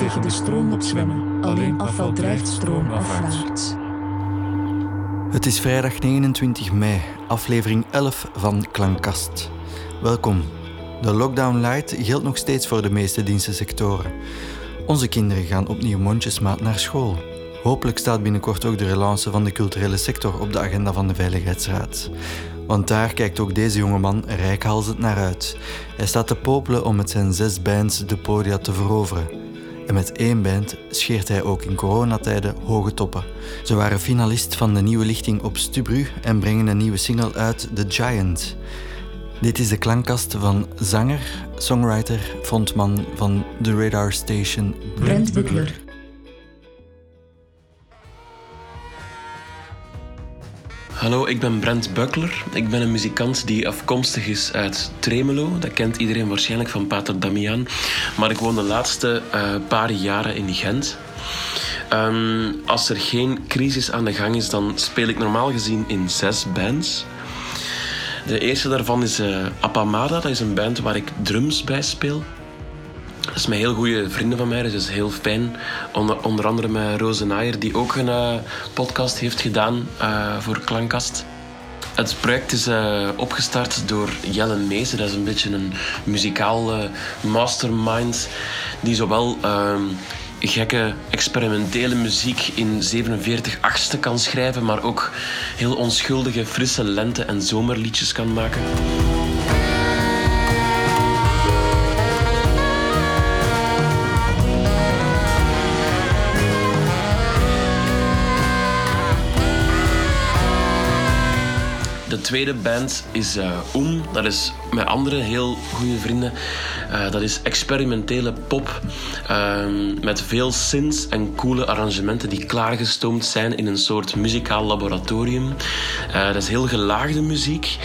tegen de stroom opzwemmen. Alleen afval drijft stroomafwaarts. Het is vrijdag 29 mei, aflevering 11 van Klankkast. Welkom. De lockdown light geldt nog steeds voor de meeste dienstensectoren. Onze kinderen gaan opnieuw mondjesmaat naar school. Hopelijk staat binnenkort ook de relance van de culturele sector op de agenda van de Veiligheidsraad. Want daar kijkt ook deze jongeman rijkhalsend naar uit. Hij staat te popelen om met zijn zes bands de podia te veroveren. En met één band scheert hij ook in coronatijden hoge toppen. Ze waren finalist van de nieuwe lichting op Stubru en brengen een nieuwe single uit, The Giant. Dit is de klankkast van zanger, songwriter, frontman van The Radar Station, Brent Buckler. Hallo, ik ben Brent Buckler. Ik ben een muzikant die afkomstig is uit Tremelo. Dat kent iedereen waarschijnlijk van Pater Damian. Maar ik woon de laatste uh, paar jaren in Gent. Um, als er geen crisis aan de gang is, dan speel ik normaal gezien in zes bands. De eerste daarvan is uh, Apamada. Dat is een band waar ik drums bij speel. Is met heel goede vrienden van mij, dus is heel fijn. Onder, onder andere met Roze Naaier, die ook een uh, podcast heeft gedaan uh, voor Klankkast. Het project is uh, opgestart door Jelle Meese. Dat is een beetje een muzikaal mastermind die zowel ehm, gekke experimentele muziek in 47 achtste kan schrijven, maar ook heel onschuldige, frisse lente- en zomerliedjes kan maken. Tweede band is uh, Oem. Dat is met andere heel goede vrienden. Uh, dat is experimentele pop. Uh, met veel synths en coole arrangementen die klaargestoomd zijn in een soort muzikaal laboratorium. dat is heel gelaagde muziek.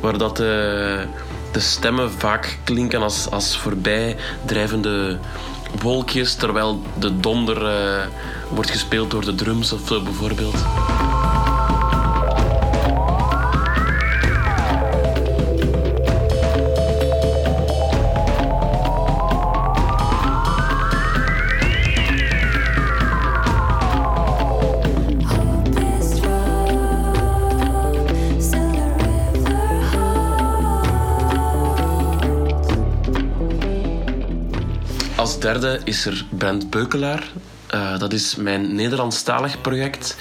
Waar dat de, de stemmen vaak klinken als, als voorbijdrijvende wolkjes. Terwijl de donder wordt gespeeld door de drums of bijvoorbeeld. Derde is er Brent Beukelaar. Uh, dat is mijn Nederlandstalig project.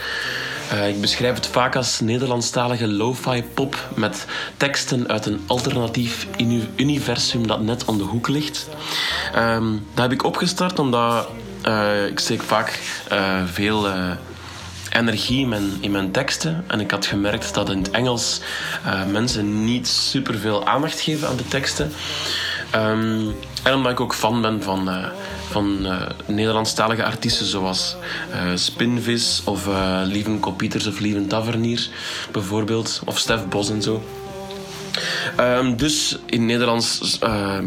Uh, ik beschrijf het vaak als Nederlandstalige lo-fi pop met teksten uit een alternatief universum dat net om de hoek ligt. Um, dat heb ik opgestart omdat uh, ik steek vaak veel energie in mijn, in mijn teksten. En ik had gemerkt dat in het Engels mensen niet superveel aandacht geven aan de teksten. Um, en omdat ik ook fan ben van, uh, van uh, Nederlandstalige artiesten zoals uh, Spinvis of Lieven Kopieters of Lieven Tavernier bijvoorbeeld. Of Stef Bos en zo. Um, dus in Nederlands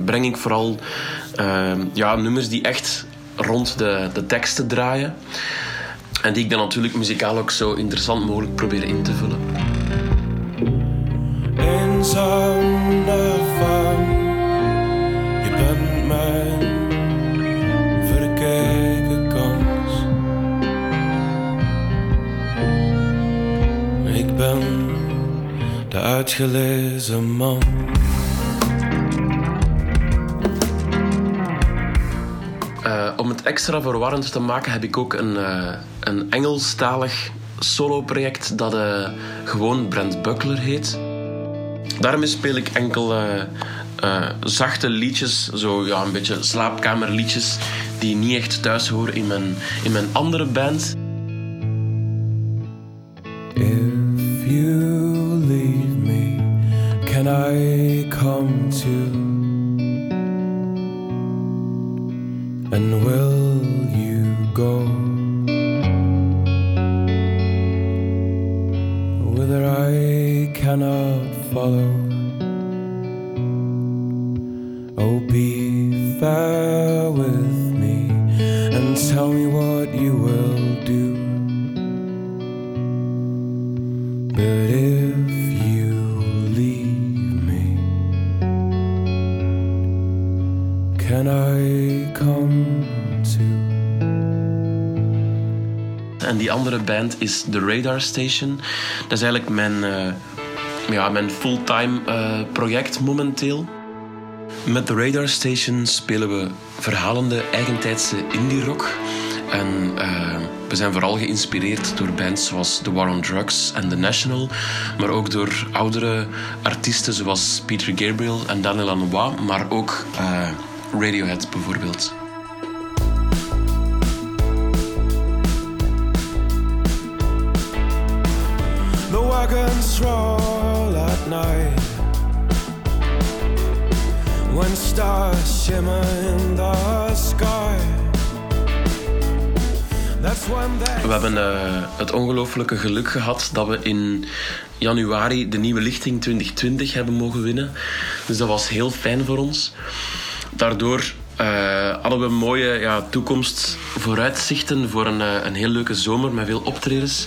breng ik vooral ja, nummers die echt rond de, de teksten draaien. En die ik dan natuurlijk muzikaal ook zo interessant mogelijk probeer in te vullen. In de uitgelezen man. Uh, om het extra verwarrend te maken heb ik ook een, uh, een Engelstalig solo-project dat uh, gewoon Brent Buckler heet. Daarmee speel ik enkel zachte liedjes, zo ja, een beetje slaapkamerliedjes, die niet echt thuis horen in mijn, in mijn andere band. Come to? And will you go? Whither I cannot follow. Can I come to? En die andere band is The Radar Station. Dat is eigenlijk mijn, uh, ja, mijn fulltime uh, project momenteel. Met The Radar Station spelen we verhalende eigentijdse indie rock. En uh, we zijn vooral geïnspireerd door bands zoals The War on Drugs en The National, maar ook door oudere artiesten zoals Peter Gabriel en Daniel Lanois, maar ook Radiohead bijvoorbeeld. The wagons roll at night When stars shimmer in the sky we hebben uh, het ongelofelijke geluk gehad dat we in januari de nieuwe lichting 2020 hebben mogen winnen. Dus dat was heel fijn voor ons. Daardoor uh, hadden we mooie ja, toekomst vooruitzichten voor een, uh, een heel leuke zomer met veel optredens.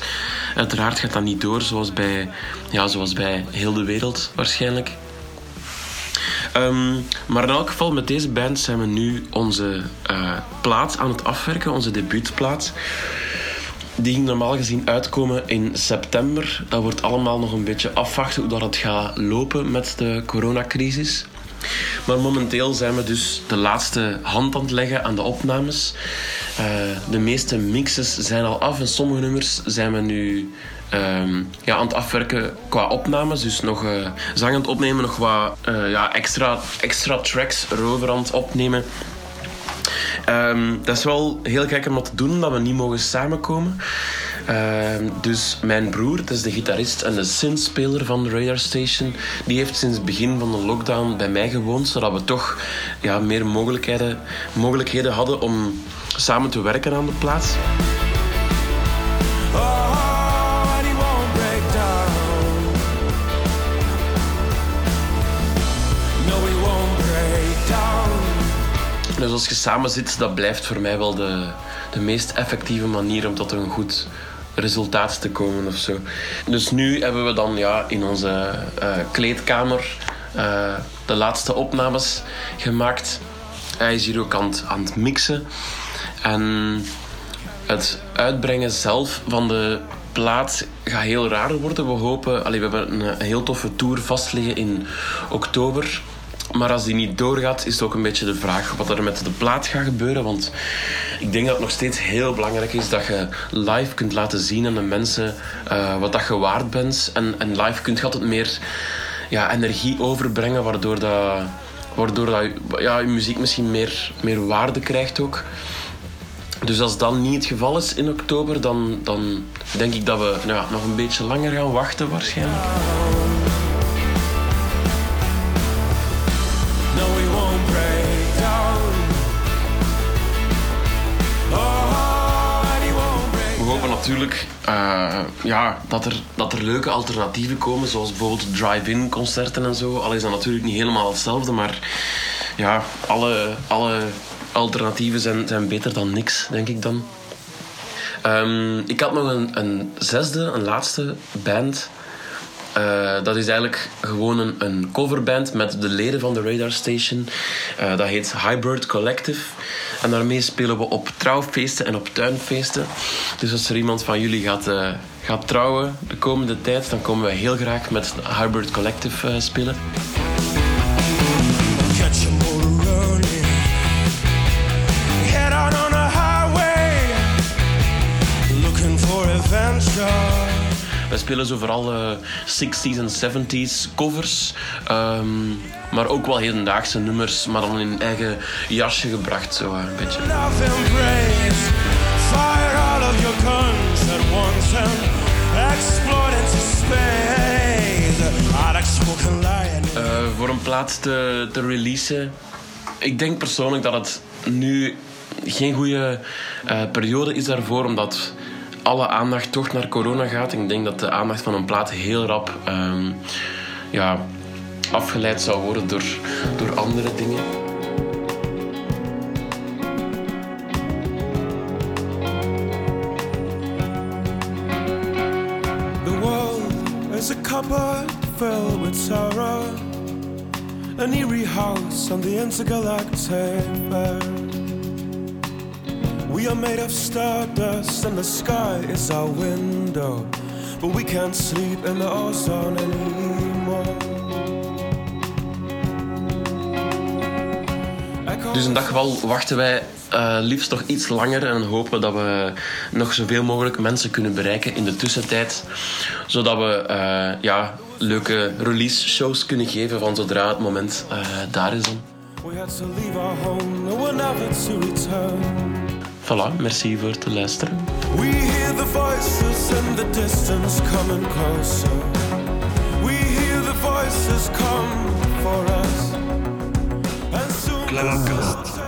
Uiteraard gaat dat niet door zoals bij, ja, zoals bij heel de wereld waarschijnlijk. Um, maar in elk geval, met deze band zijn we nu onze uh, plaat aan het afwerken, onze debuutplaat. Die ging normaal gezien uitkomen in september. Dat wordt allemaal nog een beetje afwachten hoe dat het gaat lopen met de coronacrisis. Maar momenteel zijn we dus de laatste hand aan het leggen aan de opnames. Uh, de meeste mixes zijn al af en sommige nummers zijn we nu um, ja, aan het afwerken qua opnames. Dus nog uh, zang aan het opnemen, nog wat uh, ja, extra, extra tracks erover aan het opnemen. Um, dat is wel heel gek om te doen, dat we niet mogen samenkomen. Uh, dus mijn broer, dat is de gitarist en de synthspeler van Radar Station, die heeft sinds het begin van de lockdown bij mij gewoond, zodat we toch ja, meer mogelijkheden, mogelijkheden hadden om samen te werken aan de plaats. Dus als je samen zit, dat blijft voor mij wel de, de meest effectieve manier om tot een goed resultaat te komen of zo. Dus nu hebben we dan ja, in onze uh, kleedkamer uh, de laatste opnames gemaakt. Hij is hier ook aan het, mixen. En het uitbrengen zelf van de plaat gaat heel raar worden. We hopen, allee, we hebben een, heel toffe tour vastliggen in oktober. Maar als die niet doorgaat, is het ook een beetje de vraag wat er met de plaat gaat gebeuren. Want ik denk dat het nog steeds heel belangrijk is dat je live kunt laten zien aan de mensen uh, wat dat je waard bent. En, en live kunt je altijd meer ja, energie overbrengen, waardoor, dat, waardoor dat, ja, je muziek misschien meer, meer waarde krijgt ook. Dus als dat niet het geval is in oktober, dan, dan denk ik dat we ja, nog een beetje langer gaan wachten waarschijnlijk. Natuurlijk uh, ja, dat, er, dat er leuke alternatieven komen, zoals bijvoorbeeld drive-in concerten en zo. Al is dat natuurlijk niet helemaal hetzelfde, maar ja, alle, alle alternatieven zijn, zijn beter dan niks, denk ik dan. Um, ik had nog een, een zesde, een laatste band. Uh, dat is eigenlijk gewoon een, coverband met de leden van de Radar Station. Uh, dat heet Hybrid Collective. En daarmee spelen we op trouwfeesten en op tuinfeesten. Dus als er iemand van jullie gaat, uh, gaat trouwen de komende tijd, dan komen we heel graag met Hybrid Collective spelen. We spelen zo vooral uh, 60s en 70s covers. Um, maar ook wel hedendaagse nummers, maar dan in eigen jasje gebracht, zo een beetje. Uh, voor een plaats te, te releasen. Ik denk persoonlijk dat het nu geen goede uh, periode is daarvoor, omdat alle aandacht toch naar corona gaat. Ik denk dat de aandacht van een plaat heel rap um, ja, afgeleid zou worden door, door andere dingen. The world is a cupboard filled with sorrow. An eerie house on the intergalactic. We are made of stardust and the sky is our window. But we can't sleep in the ozone anymore. Dus een dag wel wachten wij uh, liefst nog iets langer en hopen dat we nog zoveel mogelijk mensen kunnen bereiken in de tussentijd. Zodat we uh, ja, leuke release shows kunnen geven van zodra het moment uh, daar is. Dan. Voilà, merci voor het luisteren. We hear the voices in the distance coming closer. We hear the voices come for us. And soon